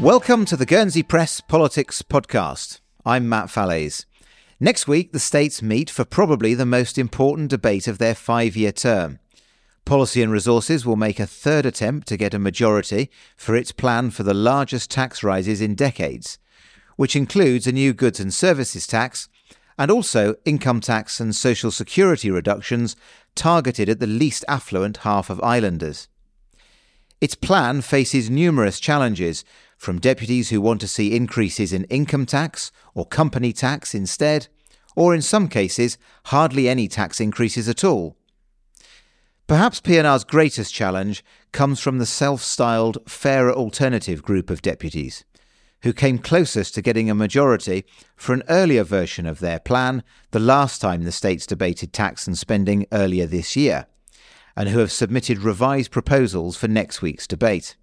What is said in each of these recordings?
Welcome to the Guernsey Press Politics Podcast. I'm Matt Fallaize. Next week, the states meet for probably the most important debate of their five year term. Policy and Resources will make a third attempt to get a majority for its plan for the largest tax rises in decades, which includes a new goods and services tax and also income tax and social security reductions targeted at the least affluent half of islanders. Its plan faces numerous challenges, from deputies who want to see increases in income tax or company tax instead, or in some cases, hardly any tax increases at all. Perhaps P&R's greatest challenge comes from the self-styled fairer alternative group of deputies, who came closest to getting a majority for an earlier version of their plan the last time the states debated tax and spending earlier this year, and who have submitted revised proposals for next week's debate.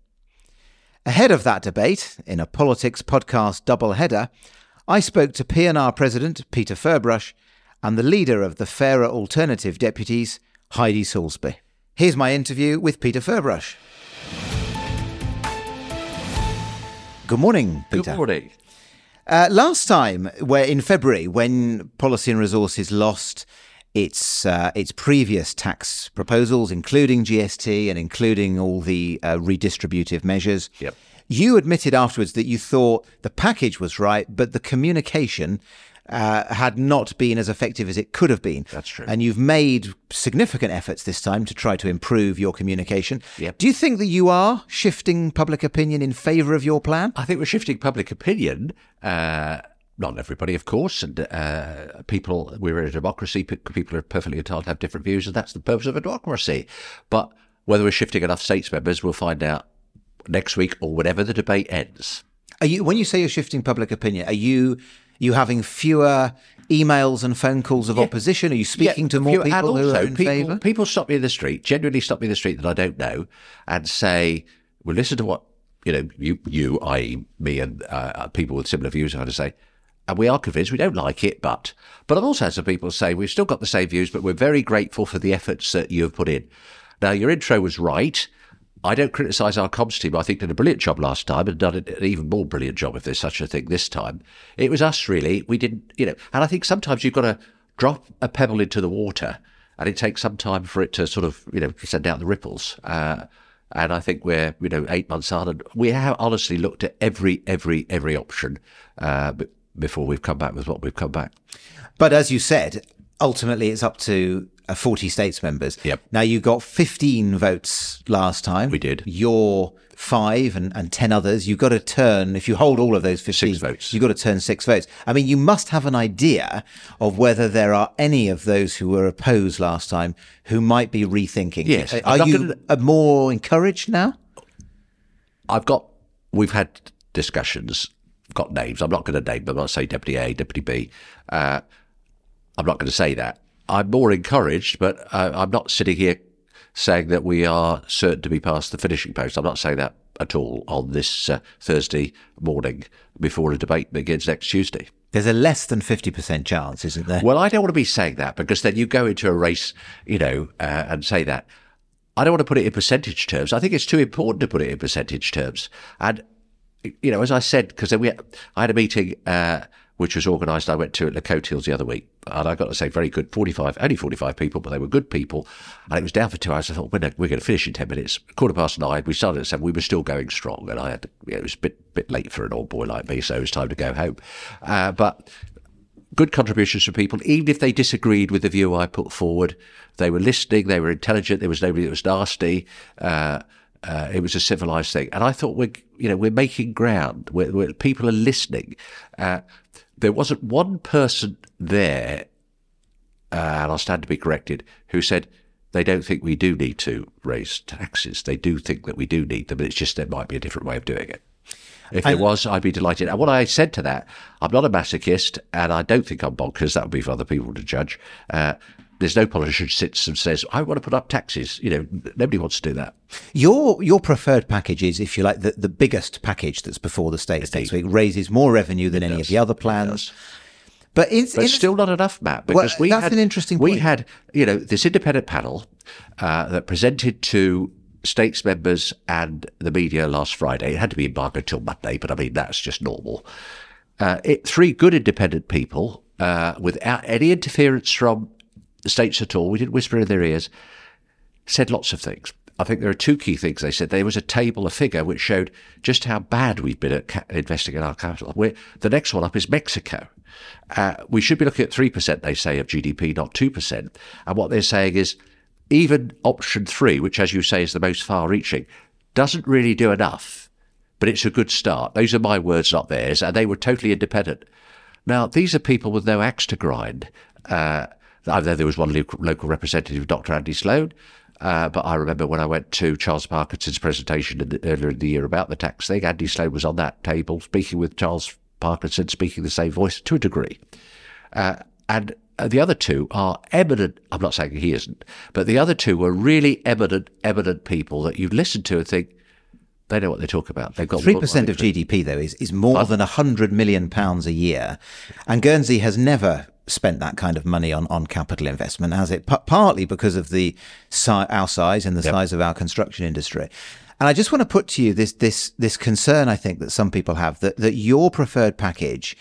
Ahead of that debate, in a politics podcast doubleheader, I spoke to P&R President Peter Ferbrache and the leader of the Fairer Alternative deputies, Heidi Soulsby. Here's my interview with Peter Ferbrache. Good morning, Peter. Good morning. Uh, last time, where in February, when Policy and Resources lost its uh, its previous tax proposals, including GST and including all the uh, redistributive measures. Yep. You admitted afterwards that you thought the package was right, but the communication uh, had not been as effective as it could have been. That's true. And you've made significant efforts this time to try to improve your communication. Yep. Do you think that you are shifting public opinion in favour of your plan? I think we're shifting public opinion. Uh, not everybody, of course, and uh, people. We're in a democracy. People are perfectly entitled to have different views, and that's the purpose of a democracy. But whether we're shifting enough states members, we'll find out next week or whenever the debate ends. Are you when you say you're shifting public opinion? Are you you having fewer emails and phone calls of opposition? Are you speaking Yeah, to more and people who are in people, favour? People stop me in the street, genuinely stop me in the street that I don't know, and say, "Well, listen to what you know." You, you, i.e., me, and uh, people with similar views, are going to say. And we are convinced we don't like it, but but I've also had some people say we've still got the same views, but we're very grateful for the efforts that you have put in. Now, your intro was right. I don't criticise our comms team. I think did a brilliant job last time and done an even more brilliant job if there's such a thing this time. It was us really. We didn't, you know. And I think sometimes you've got to drop a pebble into the water, and it takes some time for it to sort of, you know, send out the ripples. Uh, and I think we're, you know, eight months on, and we have honestly looked at every, every, every option uh, b- before we've come back with what we've come back. But as you said, ultimately it's up to uh, 40 states members. Yep. Now you got 15 votes last time. We did. You're five and, and 10 others. You've got to turn, if you hold all of those 15 Six votes. you've got to turn six votes. I mean, you must have an idea of whether there are any of those who were opposed last time who might be rethinking. Yes. Uh, Are you gonna- uh, more encouraged now? I've got, we've had discussions, got names. I'm not going to name them. I'll say Deputy A, Deputy B. Uh, I'm not going to say that. I'm more encouraged, but uh, I'm not sitting here saying that we are certain to be past the finishing post. I'm not saying that at all on this uh, Thursday morning before a debate begins next Tuesday. There's a less than 50% chance, isn't there? Well, I don't want to be saying that because then you go into a race, you know, uh, and say that. I don't want to put it in percentage terms. I think it's too important to put it in percentage terms. And, you know, as I said, because we had, I had a meeting uh, which was organised. I went to at the Cotils the other week, and I got to say, very good. Forty-five, only forty-five people, but they were good people. And it was down for two hours. I thought, we're, we're going to finish in ten minutes. Quarter past nine, we started at seven. We were still going strong, and I had, you know, it was a bit bit late for an old boy like me, so it was time to go home. Uh, but good contributions from people, even if they disagreed with the view I put forward. They were listening, they were intelligent, there was nobody that was nasty. Uh, uh, it was a civilized thing. And I thought we're, you know, we're making ground. We're, we're, people are listening. Uh, there wasn't one person there, uh, and I'll stand to be corrected, who said they don't think we do need to raise taxes. They do think that we do need them, but it's just there might be a different way of doing it. If there was, I'd be delighted. And what I said to that, I'm not a masochist, and I don't think I'm bonkers. That would be for other people to judge. Uh, there's no politician sits and says, "I want to put up taxes." You know, nobody wants to do that. Your your preferred package is, if you like, the, the biggest package that's before the states next week. Raises more revenue than any of the other plans. But, it's, But in- still not enough, Matt. Well, we that's had, an interesting We had, you know, this independent panel uh, that presented to states members and the media last Friday. It had to be embargoed till Monday, but I mean, that's just normal. Uh, it, three good independent people uh, without any interference from the states at all. We didn't whisper in their ears. Said lots of things. I think there are two key things they said. There was a table, a figure, which showed just how bad we've been at ca- investing in our capital. We're, the next one up is Mexico. Uh, we should be looking at 3%, they say, of GDP, not 2%. And what they're saying is even option three, which, as you say, is the most far reaching, doesn't really do enough, but it's a good start. Those are my words, not theirs. And they were totally independent. Now, these are people with no axe to grind. Uh, I know there was one local representative, Dr. Andy Sloan, uh, but I remember when I went to Charles Parkinson's presentation in the, earlier in the year about the tax thing, Andy Sloan was on that table speaking with Charles Parkinson, speaking the same voice to a degree. Uh, and the other two are eminent. I'm not saying he isn't, but the other two were really eminent, eminent people that you listen to and think they know what they talk about. They've got three percent of GDP though is is more than a hundred million pounds a year, and Guernsey has never spent that kind of money on, on capital investment, has it? P- partly because of the si- our size and the yep. size of our construction industry. And I just want to put to you this this this concern I think that some people have that that your preferred package,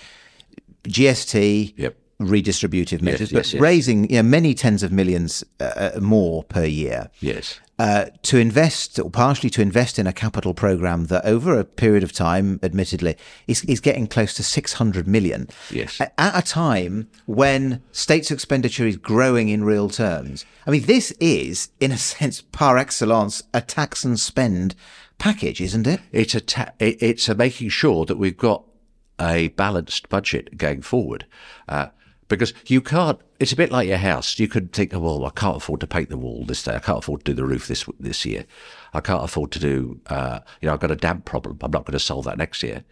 GST, yep redistributive measures, yes, but yes, yes. raising you know, many tens of millions uh, uh, more per year. Yes. Uh, to invest, or partially to invest in a capital program that over a period of time, admittedly, is, is getting close to 600 million. Yes. At, at a time when states' expenditure is growing in real terms. I mean, this is, in a sense, par excellence, a tax and spend package, isn't it? It's a ta- it's a making sure that we've got a balanced budget going forward. Uh, because you can't. It's a bit like your house. You could think, oh, well, I can't afford to paint the wall this day. I can't afford to do the roof this this year. I can't afford to do. Uh, you know, I've got a damp problem. I'm not going to solve that next year.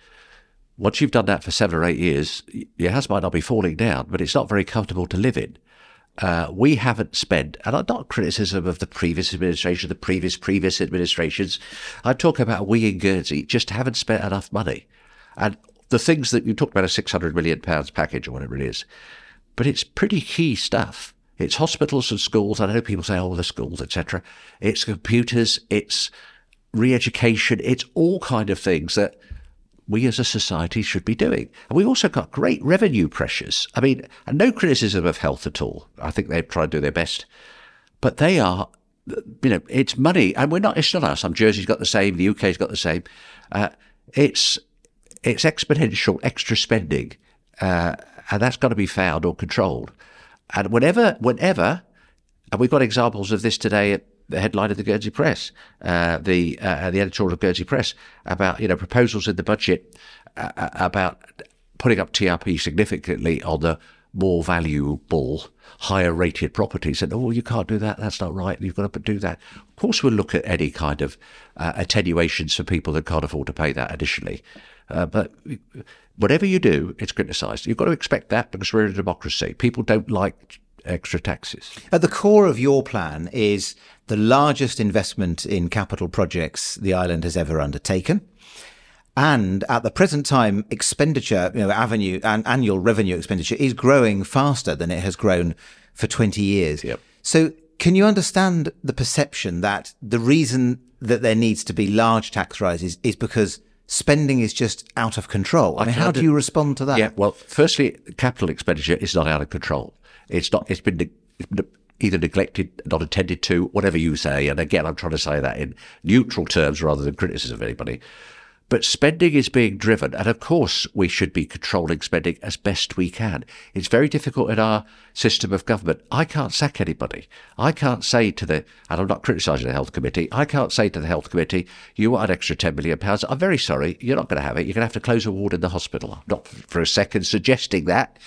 Once you've done that for seven or eight years, your house might not be falling down, but it's not very comfortable to live in. Uh, we haven't spent, and I'm not criticism of the previous administration, the previous previous administrations. I talk about we in Guernsey just haven't spent enough money, and the things that you talked about a 600 million pounds package or whatever it is but it's pretty key stuff. It's hospitals and schools. I know people say, oh, the schools, etc. It's computers. It's re-education. It's all kind of things that we as a society should be doing. And we've also got great revenue pressures. I mean, no criticism of health at all. I think they try to do their best, but they are, you know, it's money, and we're not. It's not us. Some Jersey's got the same. The UK's got the same. Uh, it's it's exponential extra spending. Uh, and that's got to be found or controlled. And whenever, whenever, and we've got examples of this today at the headline of the Guernsey Press, uh, the uh, the editorial of Guernsey Press about you know proposals in the budget uh, uh about putting up TRP significantly on the more valuable, higher rated properties. And oh, you can't do that. That's not right. You've got to do that. Of course, we'll look at any kind of uh, attenuations for people that can't afford to pay that additionally. Uh, but whatever you do, it's criticised. You've got to expect that because we're a democracy. People don't like extra taxes. At the core of your plan is the largest investment in capital projects the island has ever undertaken. And at the present time, expenditure, you know, avenue and annual revenue expenditure is growing faster than it has grown for 20 years. Yep. So can you understand the perception that the reason that there needs to be large tax rises is because spending is just out of control. I mean, how do you respond to that? Yeah, well, firstly, capital expenditure is not out of control. It's not. It's been, it's been either neglected, not attended to, whatever you say. And again, I'm trying to say that in neutral terms rather than criticism of anybody. But spending is being driven, and of course we should be controlling spending as best we can. It's very difficult in our system of government. I can't sack anybody. I can't say to the, and I'm not criticising the health committee, I can't say to the health committee, you want an extra £10 million. I'm very sorry, you're not going to have it. You're going to have to close a ward in the hospital. I'm not for a second suggesting that.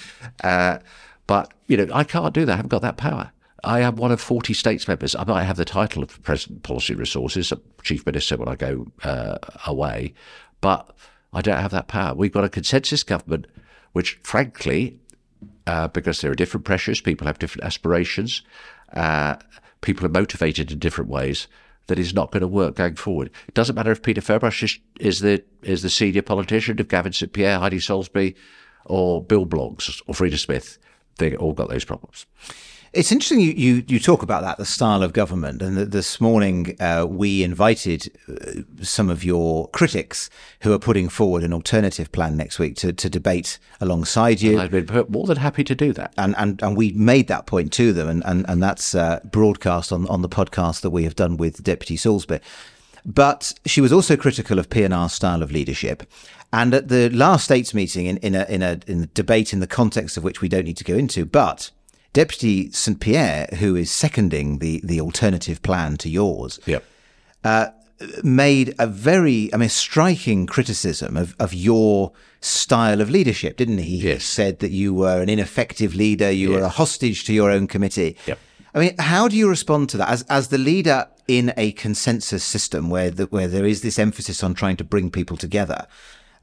Uh, but, you know, I can't do that. I haven't got that power. I am one of 40 states members. I might have the title of President Policy Resources, Chief Minister when I go uh, away, but I don't have that power. We've got a consensus government, which frankly, uh, because there are different pressures, people have different aspirations, uh, people are motivated in different ways. That is not going to work going forward. It doesn't matter if Peter Ferbrache is, is the is the senior politician, if Gavin St Pierre, Heidi Soulsby, or Bill Bloggs or Freda Smith. They all got those problems. It's interesting you, you, you talk about that, the style of government. And this morning, uh, we invited uh, some of your critics who are putting forward an alternative plan next week to, to debate alongside you. I'd been more than happy to do that. And, and, and we made that point to them. And, and, and that's uh, broadcast on, on the podcast that we have done with Deputy Soulsby. But she was also critical of PNR's style of leadership. And at the last states meeting, in, in, a, in, a, in a debate in the context of which we don't need to go into, but Deputy St Pierre, who is seconding the, the alternative plan to yours, yep. uh, made a very, I mean, striking criticism of, of your style of leadership, didn't he? Yes. He said that you were an ineffective leader, you yes. were a hostage to your own committee. Yep. I mean, how do you respond to that as as the leader in a consensus system where the, where there is this emphasis on trying to bring people together?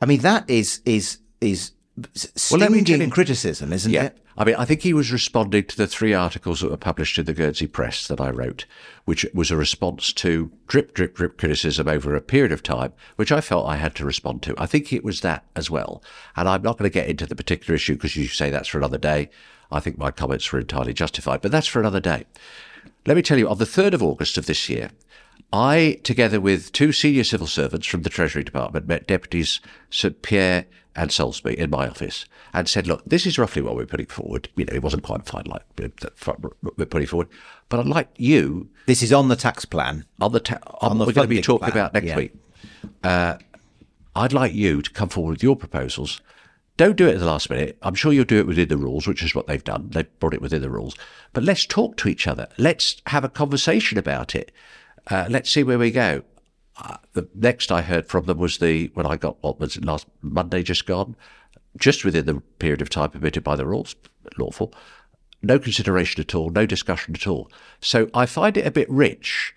I mean, that is is is stinging well, criticism, isn't yeah. it? I mean, I think he was responding to the three articles that were published in the Guernsey Press that I wrote, which was a response to drip, drip, drip criticism over a period of time, which I felt I had to respond to. I think it was that as well. And I'm not going to get into the particular issue because you say that's for another day. I think my comments were entirely justified, but that's for another day. Let me tell you, on the 3rd of August of this year, I, together with two senior civil servants from the Treasury Department, met deputies St Pierre and Soulsby in my office and said, look, this is roughly what we're putting forward. You know, it wasn't quite fine like we're putting forward, but I'd like you. This is on the tax plan. On the, ta- on, on the we're going to be talking plan. about next yeah. week. Uh, I'd like you to come forward with your proposals. Don't do it at the last minute. I'm sure you'll do it within the rules, which is what they've done. They've brought it within the rules. But let's talk to each other. Let's have a conversation about it. Uh, let's see where we go. The next I heard from them was the when I got what was last Monday just gone, just within the period of time permitted by the rules, lawful. No consideration at all, no discussion at all. So I find it a bit rich,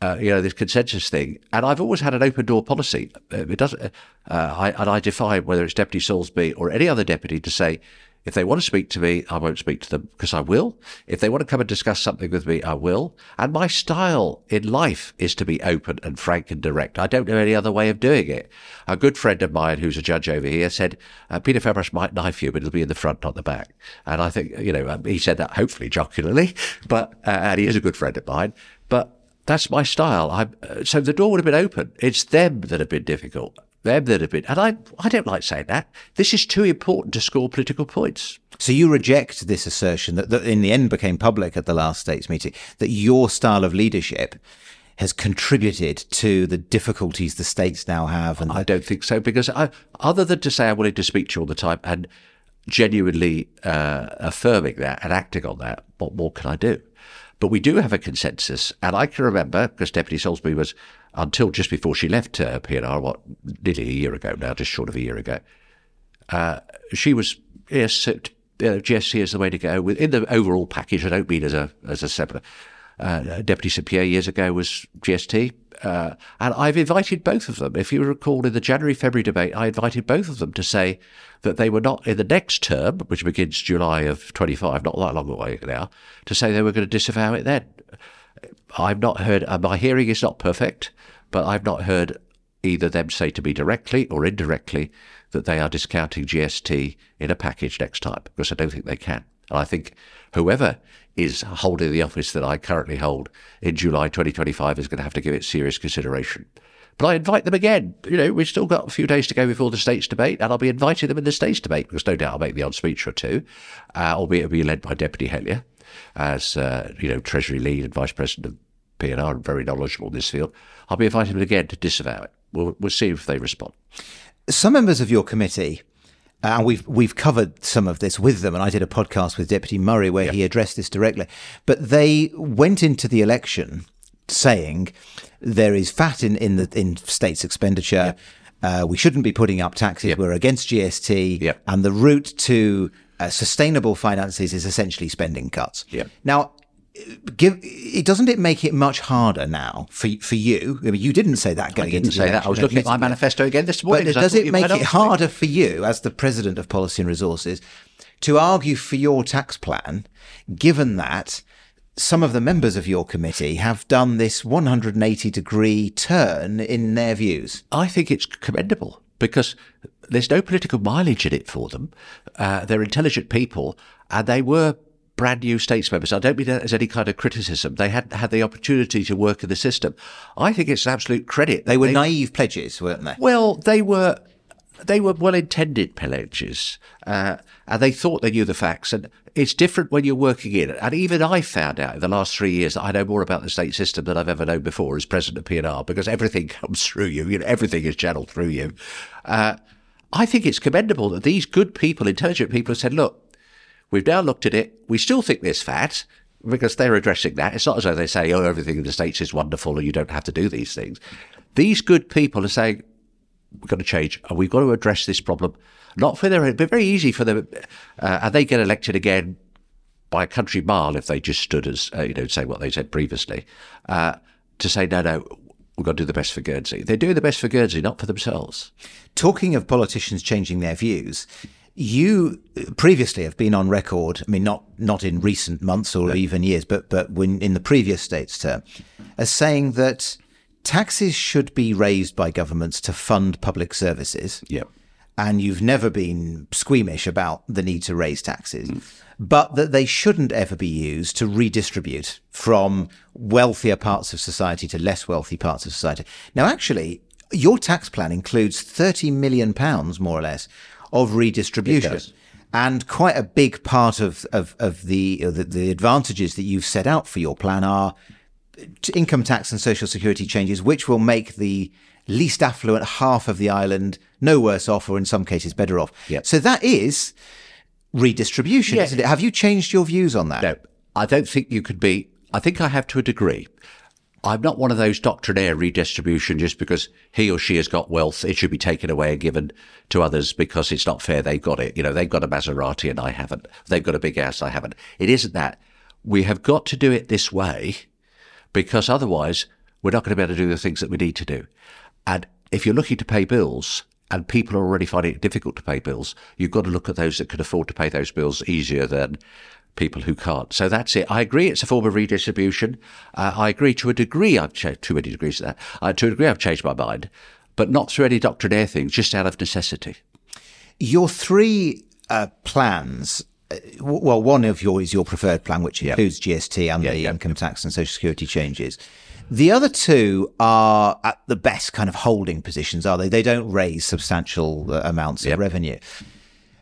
uh, you know, this consensus thing. And I've always had an open door policy. Uh, it doesn't, uh, I, and I defy whether it's Deputy Soulsby or any other deputy to say, if they want to speak to me, I won't speak to them because I will. If they want to come and discuss something with me, I will. And my style in life is to be open and frank and direct. I don't know any other way of doing it. A good friend of mine who's a judge over here said, uh, Peter Ferbrache might knife you, but it'll be in the front, not the back. And I think, you know, um, he said that hopefully jocularly, but, uh, and he is a good friend of mine. But that's my style. Uh, so the door would have been open. It's them that have been difficult them that have been. And I, I don't like saying that. This is too important to score political points. So you reject this assertion that, that in the end became public at the last states meeting that your style of leadership has contributed to the difficulties the states now have. And I don't think so because I, other than to say I wanted to speak to you all the time and genuinely uh, affirming that and acting on that, what more can I do? But we do have a consensus, and I can remember because Deputy Soulsby was until just before she left uh, PNR, what nearly a year ago now, just short of a year ago. Uh, she was yes, uh, GST is the way to go. In the overall package, I don't mean as a as a separate. Uh, Deputy Pierre years ago was GST, uh, and I've invited both of them. If you recall, in the January February debate, I invited both of them to say that they were not in the next term, which begins July of 25, not that long away now, to say they were going to disavow it then. I've not heard, uh, my hearing is not perfect, but I've not heard either them say to me directly or indirectly that they are discounting GST in a package next time, because I don't think they can. And I think whoever is holding the office that I currently hold in July 2025 is going to have to give it serious consideration. But I invite them again. You know, we've still got a few days to go before the states debate, and I'll be inviting them in the states debate because no doubt I'll make the odd speech or two, uh, albeit it'll be led by Deputy Helyar as, uh, you know, Treasury lead and Vice President of PNR and very knowledgeable in this field. I'll be inviting them again to disavow it. We'll, we'll see if they respond. Some members of your committee uh, and we've we've covered some of this with them, and I did a podcast with Deputy Murray where yep. he addressed this directly. But they went into the election saying there is fat in in the in states expenditure. Yep. Uh, we shouldn't be putting up taxes. Yep. We're against GST, and the route to uh, sustainable finances is essentially spending cuts. Now, give it doesn't it make it much harder now for for you? I mean, you didn't say that going I didn't into say that. I was looking at my manifesto again this morning. But does it make it harder for you, as the president of Policy and Resources, to argue for your tax plan, given that? Some of the members of your committee have done this 180 degree turn in their views. I think it's commendable because there's no political mileage in it for them. Uh, they're intelligent people and they were brand new states members. I don't mean that as any kind of criticism. They hadn't had the opportunity to work in the system. I think it's an absolute credit. They were naive pledges, weren't they? Well, they were they were well intended pledges, uh, and they thought they knew the facts. And it's different when you're working in it. And even I found out in the last three years that I know more about the state system than I've ever known before as president of P&R because everything comes through you. You know, everything is channeled through you. Uh, I think it's commendable that these good people, intelligent people, have said, look, We've now looked at it. We still think there's fat because they're addressing that. It's not as though they say, oh, everything in the States is wonderful and you don't have to do these things. These good people are saying, we've got to change and we've got to address this problem. Not for their, but very easy for them. Uh, and they get elected again by a country mile if they just stood as, uh, you know, say what they said previously, uh, to say, no, no, we've got to do the best for Guernsey. They're doing the best for Guernsey, not for themselves. Talking of politicians changing their views, you previously have been on record. I mean, not not in recent months or even years, but but when in the previous state's term, as saying that taxes should be raised by governments to fund public services. Yep. And you've never been squeamish about the need to raise taxes, mm. but that they shouldn't ever be used to redistribute from wealthier parts of society to less wealthy parts of society. Now, actually, your tax plan includes 30 million pounds, more or less, of redistribution. And quite a big part of, of, of the, the, the advantages that you've set out for your plan are income tax and social security changes, which will make the least affluent half of the island no worse off, or in some cases better off. Yep. So that is redistribution, yeah. isn't it? Have you changed your views on that? No, I don't think you could be. I think I have to a degree. I'm not one of those doctrinaire redistribution just because he or she has got wealth, it should be taken away and given to others because it's not fair they've got it. You know, they've got a Maserati and I haven't. They've got a big house, I haven't. It isn't that. We have got to do it this way because otherwise we're not going to be able to do the things that we need to do. And if you're looking to pay bills and people are already finding it difficult to pay bills, you've got to look at those that can afford to pay those bills easier than people who can't. So that's it. I agree it's a form of redistribution. Uh, I agree to a degree, I've changed, too many degrees of that. Uh, to a degree, I've changed my mind, but not through any doctrinaire things, just out of necessity. Your three uh, plans well, one of your is your preferred plan, which includes yep. GST and yep, the yep. income tax and social security changes. The other two are at the best kind of holding positions, are they? They don't raise substantial uh, amounts of revenue.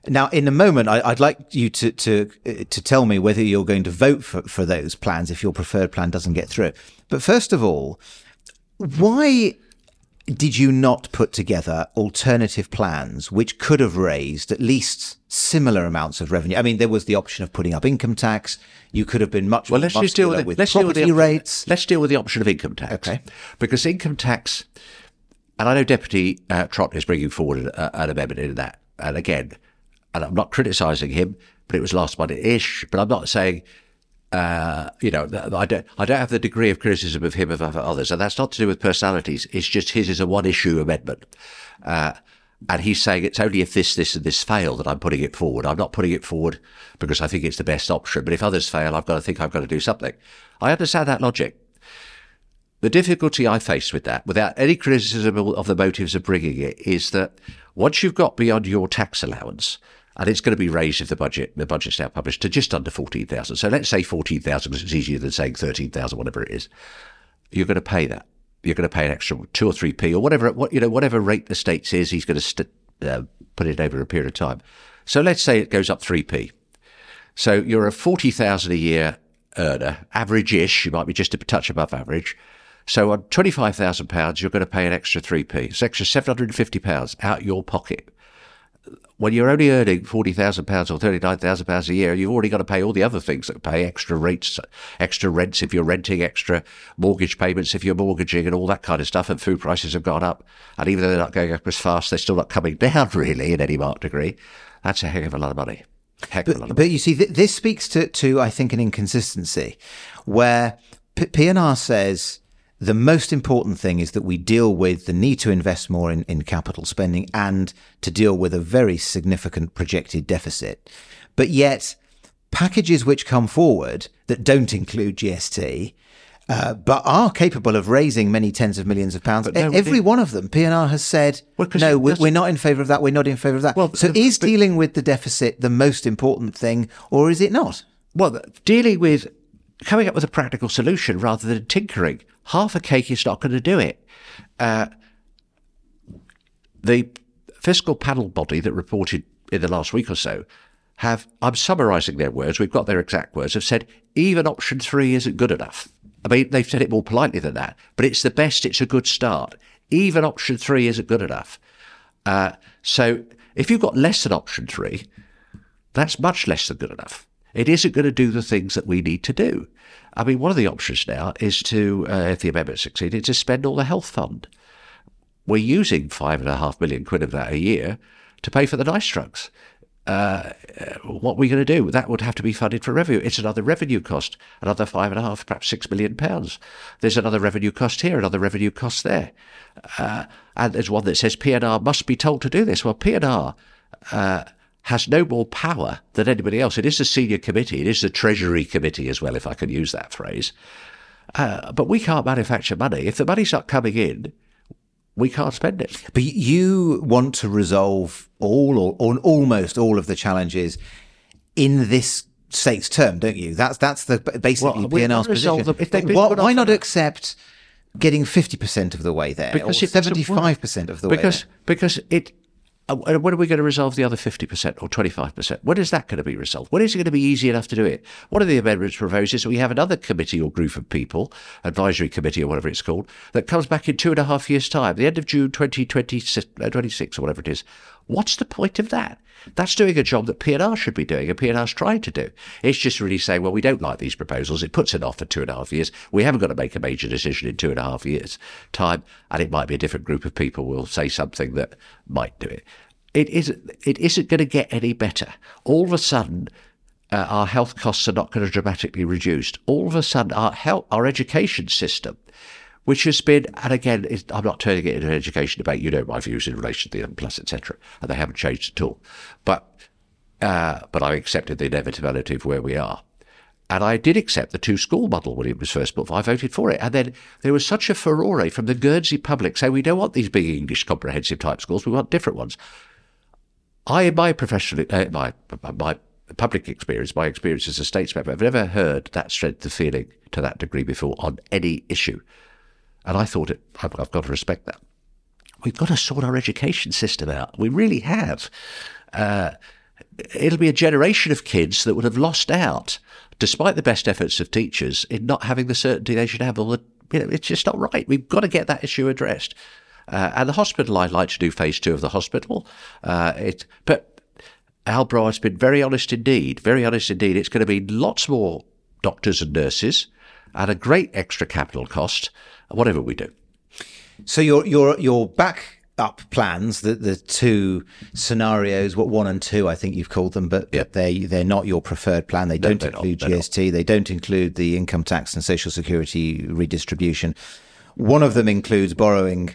Now, in a moment, I, would like you to, to to tell me whether you're going to vote for, for those plans if your preferred plan doesn't get through. But first of all, why did you not put together alternative plans which could have raised at least similar amounts of revenue? I mean, there was the option of putting up income tax. You could have been much well. Let's just deal with, it. with let's property deal with the, rates. Let's deal with the option of income tax. Okay, because income tax, and I know Deputy uh, Trott is bringing forward an amendment in that. And again, and I'm not criticising him, but it was last minute-ish. But I'm not saying, uh, you know, I don't, I don't have the degree of criticism of him of others, and that's not to do with personalities. It's just his is a one-issue amendment, uh, and he's saying it's only if this, this, and this fail that I'm putting it forward. I'm not putting it forward because I think it's the best option. But if others fail, I've got to think I've got to do something. I understand that logic. The difficulty I face with that, without any criticism of the motives of bringing it, is that once you've got beyond your tax allowance, and it's going to be raised if the budget the budget's now published to just under fourteen thousand. So let's say fourteen thousand because it's easier than saying thirteen thousand, whatever it is. You're going to pay that. You're going to pay an extra two or three p or whatever what you know whatever rate the state says he's going to st- uh, put it over a period of time. So let's say it goes up three p. So you're a forty thousand a year earner, average-ish. You might be just a touch above average. So on twenty-five thousand pounds, you're going to pay an extra three p. It's extra seven hundred and fifty pounds out your pocket when you're only earning forty thousand pounds or thirty nine thousand pounds a year, you've already got to pay all the other things that pay extra rates, extra rents if you're renting, extra mortgage payments if you're mortgaging, and all that kind of stuff. And food prices have gone up, and even though they're not going up as fast, they're still not coming down really in any marked degree. That's a heck of a lot of money. Heck but, of a lot of but money. you see, th- this speaks to, to I think an inconsistency where P- PNR says the most important thing is that we deal with the need to invest more in, in capital spending and to deal with a very significant projected deficit. But yet, packages which come forward that don't include GST, uh, but are capable of raising many tens of millions of pounds. No, Every one of them, PNR has said, well, no, we're, we're, not in favour of that. We're not in favour of that. Well, so, is dealing with the deficit the most important thing, or is it not? well, dealing with coming up with a practical solution rather than tinkering. Half a cake is not going to do it. Uh, the fiscal panel body that reported in the last week or so have, I'm summarising their words, we've got their exact words, have said even option three isn't good enough. I mean, they've said it more politely than that, but it's the best, it's a good start. Even option three isn't good enough. Uh, so if you've got less than option three, that's much less than good enough. It isn't going to do the things that we need to do. I mean, one of the options now is to, uh, if the amendment succeeded, to spend all the health fund. We're using five and a half million quid of that a year to pay for the NICE drugs. Uh, what are we going to do? That would have to be funded for revenue. It's another revenue cost, another five and a half, perhaps six million pounds. There's another revenue cost here, another revenue cost there. Uh, and there's one that says P&R must be told to do this. Well, P&R uh, has no more power than anybody else. It is the senior committee. It is the Treasury Committee as well, if I can use that phrase. Uh, but we can't manufacture money. If the money's not coming in, we can't spend it. But you want to resolve all or, or almost all of the challenges in this state's term, don't you? That's that's the basically well, PNR's position. Them. If they why, why not accept getting fifty percent of the way there, because or seventy five percent of the because, way? Because because it when are we going to resolve the other 50% or 25%? When is that going to be resolved? When is it going to be easy enough to do it? One of the amendments proposes that we have another committee or group of people, advisory committee or whatever it's called, that comes back in two and a half years' time, the end of June 2026 uh, or whatever it is. What's the point of that? That's doing a job that P&R should be doing and P&R's trying to do. It's just really saying, well, we don't like these proposals. It puts it off for two and a half years. We haven't got to make a major decision in two and a half years' time, and it might be a different group of people will say something that might do it. It isn't, it isn't going to get any better. All of a sudden, uh, our health costs are not going to dramatically reduce. All of a sudden, our health, our education system which has been, and again, I'm not turning it into an education debate. You know my views in relation to the M plus, etc., and they haven't changed at all. But uh, but I accepted the inevitability of where we are. And I did accept the two school model when it was first put. I voted for it. And then there was such a furore from the Guernsey public saying, we don't want these big English comprehensive type schools. We want different ones. I, in my professional, uh, my, my public experience, my experience as a statesman, I've never heard that strength of feeling to that degree before on any issue. And I thought, it, I've, I've got to respect that. We've got to sort our education system out. We really have. Uh, it'll be a generation of kids that would have lost out, despite the best efforts of teachers, in not having the certainty they should have. All the, you know, it's just not right. We've got to get that issue addressed. Uh, and the hospital, I'd like to do phase two of the hospital. Uh, it, but Al has been very honest indeed, very honest indeed. It's going to be lots more doctors and nurses at a great extra capital cost whatever we do. So your your your back up plans, the the two scenarios, what one and two, I think you've called them, but, yep. they they're not your preferred plan. They don't include not, GST. They don't include the income tax and social security redistribution. One of them includes borrowing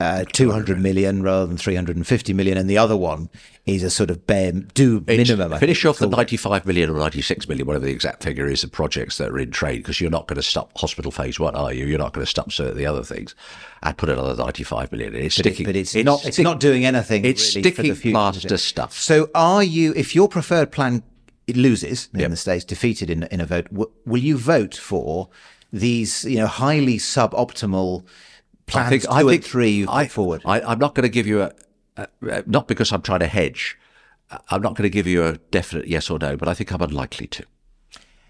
uh, 200 million rather than 350 million, and the other one is a sort of bare do minimum. It's, finish off the 95 million or 96 million, whatever the exact figure is, of projects that are in trade, because you're not going to stop hospital phase one, are you? You're not going to stop certain the other things. I'd put another 95 million in. It's but sticking, it, but it's, it's not. It's not doing anything. It's really sticking future, plaster stuff. So, are you? If your preferred plan it loses in yep. the states, defeated in in a vote, w- will you vote for these? You know, highly suboptimal plans I think, two I think, three you put forward? I, am not going to give you a, a, a, not because I'm trying to hedge. I'm not going to give you a definite yes or no, but I think I'm unlikely to.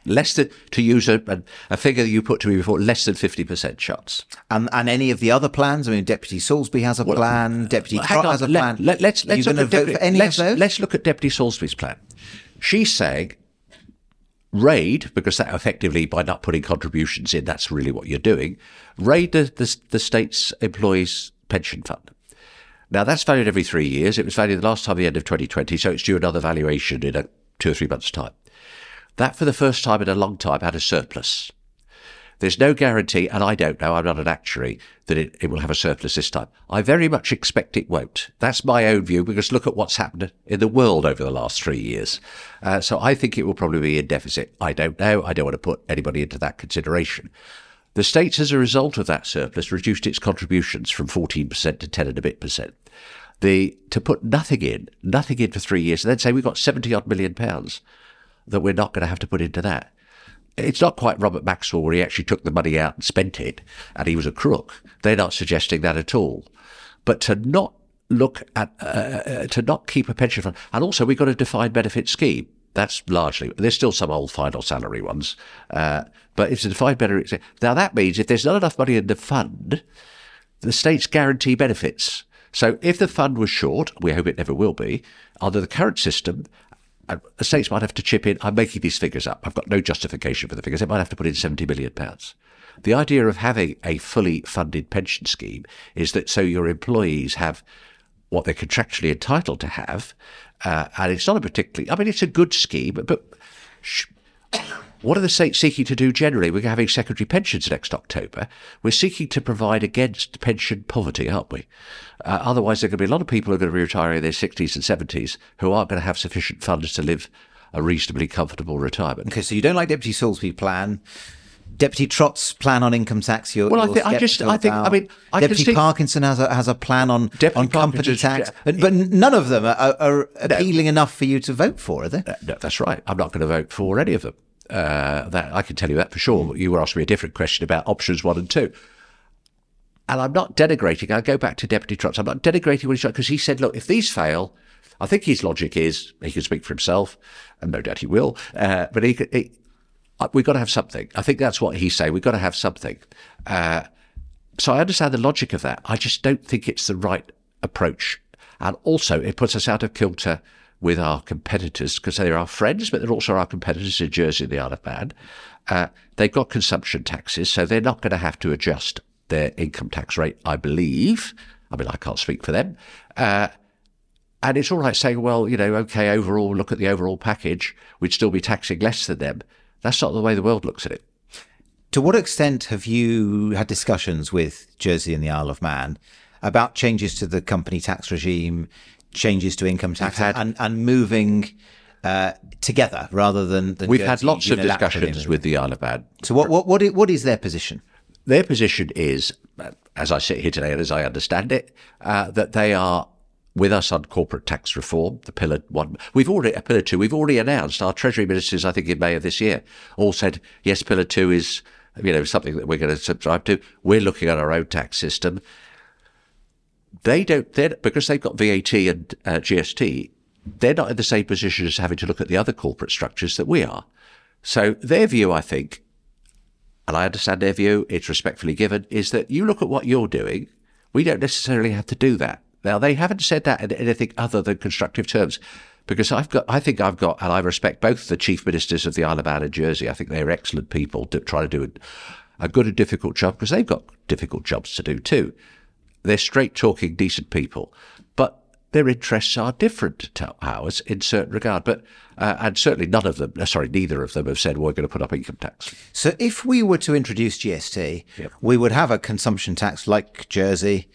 Less than, to use a, a figure you put to me before, less than 50% chance. And, and any of the other plans? I mean, Deputy Soulsby has a well, plan, Deputy uh, Trott has a plan. Let, us let's, let's, look at let's, let's look at Deputy Soulsby's plan. She's saying raid, because that effectively, by not putting contributions in, that's really what you're doing, raid the, the, the state's employees' pension fund. Now, that's valued every three years. It was valued the last time at the end of 2020, so it's due another valuation in a, two or three months' time. That, for the first time in a long time, had a surplus. There's no guarantee, and I don't know, I'm not an actuary, that it, it will have a surplus this time. I very much expect it won't. That's my own view because look at what's happened in the world over the last three years. Uh, so I think it will probably be in deficit. I don't know. I don't want to put anybody into that consideration. The states, as a result of that surplus, reduced its contributions from 14% to 10 and a bit percent. The, to put nothing in, nothing in for three years, and then say we've got 70 odd million pounds that we're not going to have to put into that. It's not quite Robert Maxwell where he actually took the money out and spent it and he was a crook. They're not suggesting that at all. But to not look at, uh, uh, to not keep a pension fund, and also we've got a defined benefit scheme. That's largely, there's still some old final salary ones, uh, but it's a defined benefit. Now that means if there's not enough money in the fund, the states guarantee benefits. So if the fund was short, we hope it never will be, under the current system, the states might have to chip in. I'm making these figures up. I've got no justification for the figures. They might have to put in 70 million pounds. The idea of having a fully funded pension scheme is that so your employees have what they're contractually entitled to have, uh, and it's not a particularly. I mean, it's a good scheme, but sh- what are the states seeking to do generally? We're having secondary pensions next October. We're seeking to provide against pension poverty, aren't we? Uh, otherwise, there are going to be a lot of people who are going to be retiring in their 60s and 70s who aren't going to have sufficient funds to live a reasonably comfortable retirement. Okay, so you don't like Deputy Soulsby's plan. Deputy Trott's plan on income tax. You're, well, I, think, I just, I think, I mean, I Deputy Parkinson has a has a plan on Deputy on company tax, but, but none of them are, are, appealing enough for you to vote for, are they? Uh, No, that's right. I'm not going to vote for any of them. Uh, that I can tell you that for sure. You were asking me a different question about options one and two. And I'm not denigrating. I go back to Deputy Trott's. I'm not denigrating what he's because he said, look, if these fail, I think his logic is he can speak for himself, and no doubt he will. Uh, but he, he uh, we've got to have something. I think that's what he's saying. We've got to have something. Uh, so I understand the logic of that. I just don't think it's the right approach. And also, it puts us out of kilter with our competitors because they're our friends, but they're also our competitors in Jersey and the Isle of Man. Uh, they've got consumption taxes, so they're not going to have to adjust their income tax rate, I believe. I mean, I can't speak for them. Uh, and it's all right saying, well, you know, okay, overall, look at the overall package, we'd still be taxing less than them. That's not the way the world looks at it. To what extent have you had discussions with Jersey and the Isle of Man about changes to the company tax regime, changes to income tax, had- and, and moving uh, together rather than, than We've had lots of discussions with the Isle of Man. So what what what is, what is their position? Their position is, uh, as I sit here today and as I understand it, uh, that they are with us on corporate tax reform, the pillar one. We've already, uh, pillar two, we've already announced our treasury ministers, I think in May of this year, all said, yes, pillar two is, you know, something that we're going to subscribe to. We're looking at our own tax system. They don't, they're, because they've got VAT and uh, GST, they're not in the same position as having to look at the other corporate structures that we are. So their view, I think, and I understand their view, it's respectfully given, is that you look at what you're doing, we don't necessarily have to do that. Now, they haven't said that in anything other than constructive terms, because I've got, I think I've got, and I respect both the chief ministers of the Isle of Man and Jersey. I think they're excellent people to try to do a, a good and difficult job, because they've got difficult jobs to do too. They're straight talking, decent people, but their interests are different to ours in certain regard. But uh, and certainly none of them, uh, sorry, neither of them have said we're going to put up income tax. So if we were to introduce GST, we would have a consumption tax like Jersey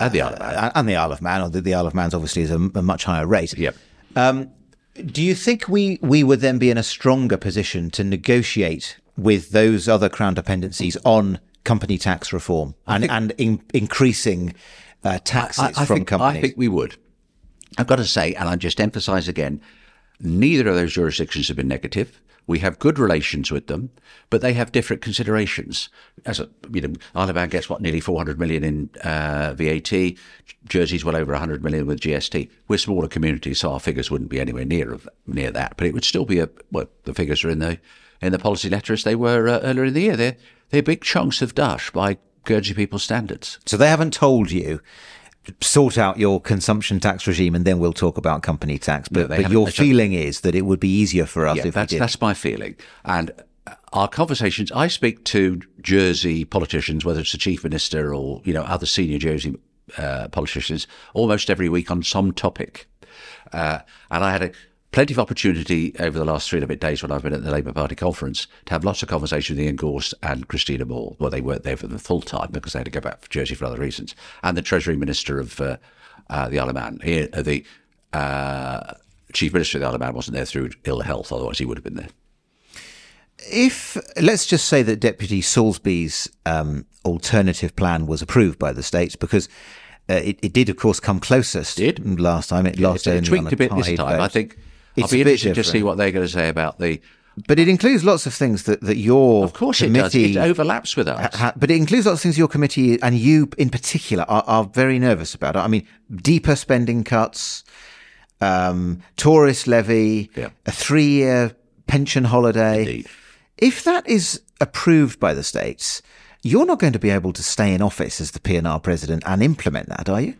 And the Isle of Man. uh, and the Isle of Man. Or the, the Isle of Man's obviously is a, a much higher rate. Yep. Do you think we, we would then be in a stronger position to negotiate with those other crown dependencies on company tax reform and, and in, increasing uh, taxes I, I from think, companies? I think we would. I've got to say, and I just emphasise again, neither of those jurisdictions have been negative. We have good relations with them, but they have different considerations. As a, you know, Isle of Man gets what nearly 400 million in uh, VAT. Jersey's well over 100 million with GST. We're smaller communities, so our figures wouldn't be anywhere near of, near that. But it would still be a well, the figures are in the in the policy letter as they were uh, earlier in the year. They're they're big chunks of dash by Guernsey people's standards. so they haven't told you sort out your consumption tax regime and then we'll talk about company tax. But, they but your They don't. feeling is that it would be easier for us Yeah, if that's we did. that's my feeling. And uh, our conversations, I speak to Jersey politicians, whether it's the chief minister or you know other senior Jersey uh, politicians, almost every week on some topic. Uh, and I had a plenty of opportunity over the last three and a bit days when I've been at the Labour Party conference to have lots of conversation with Ian Gorst and Kristina Moore. Well, they weren't there for the full time because they had to go back to Jersey for other reasons. And the Treasury Minister of uh, uh, the Isle of Man, He- uh, the uh, Chief Minister of the Isle of Man wasn't there through ill health, otherwise he would have been there. if let's just say that Deputy Soulsby's um, alternative plan was approved by the states, because uh, it, it did, of course, come closest. Did. last time? It lost It only on tweaked a a bit this time. I vote. Think I'll be interested to see what they're going to say about the. But it includes lots of things that, that your Of course, it does. It overlaps with us. ha- but it includes lots of things your committee and you in particular are, are very nervous about. I mean, deeper spending cuts, um, tourist levy, Yeah. a three-year pension holiday. Indeed. If that is approved by the states, you're not going to be able to stay in office as the PNR president and implement that, are you?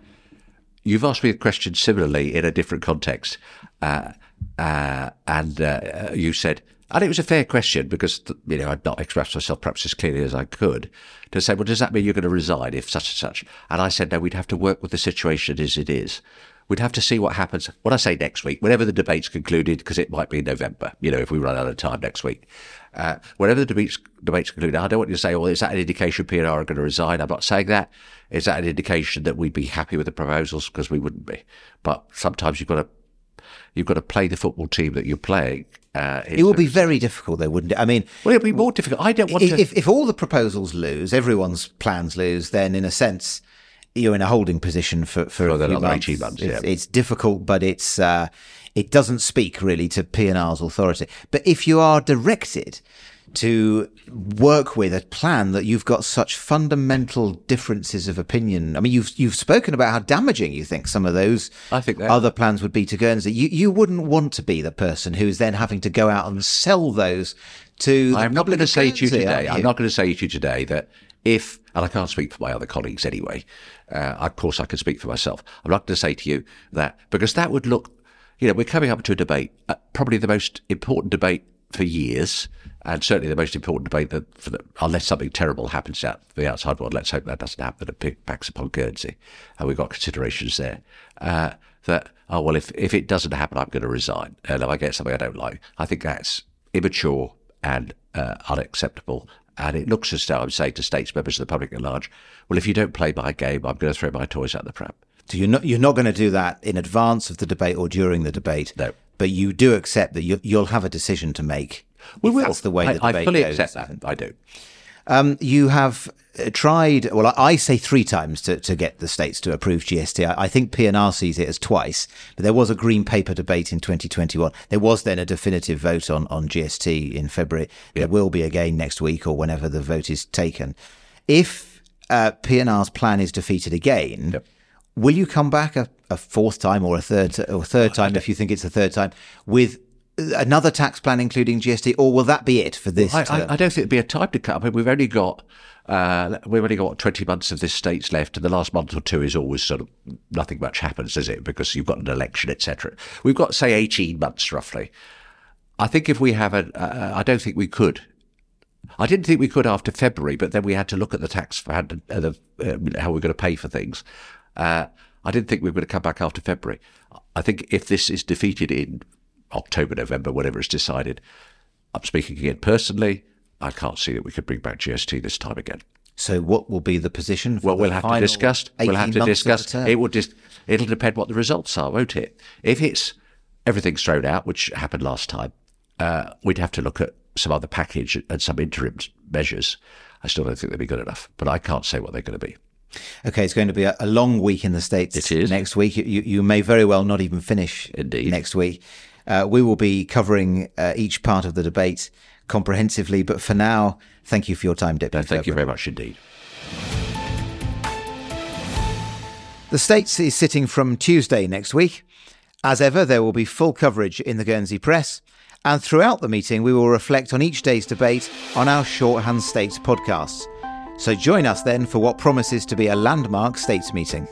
You've asked me a question similarly in a different context, uh, uh, and uh, you said, and it was a fair question because you know I'd not expressed myself perhaps as clearly as I could to say, well, does that mean you're going to resign if such and such? And I said, no, we'd have to work with the situation as it is. We'd have to see what happens. What I say next week, whenever the debate's concluded, because it might be November, you know, if we run out of time next week, uh, whenever the debate's, debate's concluded, I don't want you to say, well, is that an indication P&R are going to resign? I'm not saying that. Is that an indication that we'd be happy with the proposals? Because we wouldn't be. But sometimes you've got to you've got to play the football team that you're playing. Uh, It will be very difficult, though, wouldn't it? I mean, well, it'll be more difficult. I don't want if, to. if, if all the proposals lose, everyone's plans lose, then in a sense, you're in a holding position for, for, a the few months. 18 months, It's, yeah. it's difficult, but it's uh, it doesn't speak really to P&R's authority. But if you are directed to work with a plan that you've got such fundamental differences of opinion, I mean, you've you've spoken about how damaging you think some of those I think other plans would be to Guernsey. You you wouldn't want to be the person who's then having to go out and sell those to. I'm not going to say to you today. are I'm not going to say to you today that if, and I can't speak for my other colleagues anyway. Uh, of course, I can speak for myself. I'm not going to say to you that because that would look, you know, we're coming up to a debate, uh, probably the most important debate for years, and certainly the most important debate that, for the, unless something terrible happens out the outside world. Let's hope that doesn't happen. That it backs upon Guernsey, and we've got considerations there. Uh, that oh well, if if it doesn't happen, I'm going to resign, and if I get something I don't like, I think that's immature and uh, unacceptable. And it looks as though I'm saying to states, members of the public at large, well, if you don't play my game, I'm going to throw my toys out the pram. So you're not you're not going to do that in advance of the debate or during the debate. No. But you do accept that you, you'll have a decision to make. We will. That's the way I, the I fully goes. accept that. I do. Um, you have uh, tried. Well, I, I say three times to, to get the states to approve GST. I, I think P&R sees it as twice. But there was a green paper debate in 2021. There was then a definitive vote on on GST in February. There will be again next week or whenever the vote is taken. If uh, P&R's plan is defeated again. Yep. Will you come back a, a fourth time or a third or third time if you think it's a third time with another tax plan including GST, or will that be it for this? I, term? I, I don't think it'd be a time to cut. I mean, we've only got uh, we've only got 20 months of this state's left, and the last month or two is always sort of nothing much happens, is it? Because you've got an election, etc. We've got say 18 months roughly. I think if we have a, uh, I don't think we could. I didn't think we could after February, but then we had to look at the tax for uh, the, uh, how we're going to pay for things. I didn't think we were going to come back after February. I think if this is defeated in October, November, whatever is decided, I'm speaking again personally. I can't see that we could bring back GST this time again. So, what will be the position? For Well, we'll have to discuss. We'll have to months of the discuss. It will just. It'll depend what the results are, won't it? If it's everything's thrown out, which happened last time, uh, we'd have to look at some other package and some interim measures. I still don't think they'll be good enough, but I can't say what they're going to be. Okay, it's going to be a, a long week in the states. It is. next week. You, you may very well not even finish. Indeed. next week. Uh, we will be covering uh, each part of the debate comprehensively. But for now, thank you for your time, Deputy. No, thank you very much indeed. The States is sitting from Tuesday next week. As ever, there will be full coverage in the Guernsey press. And throughout the meeting, we will reflect on each day's debate on our Shorthand States podcasts. So join us then for what promises to be a landmark States meeting.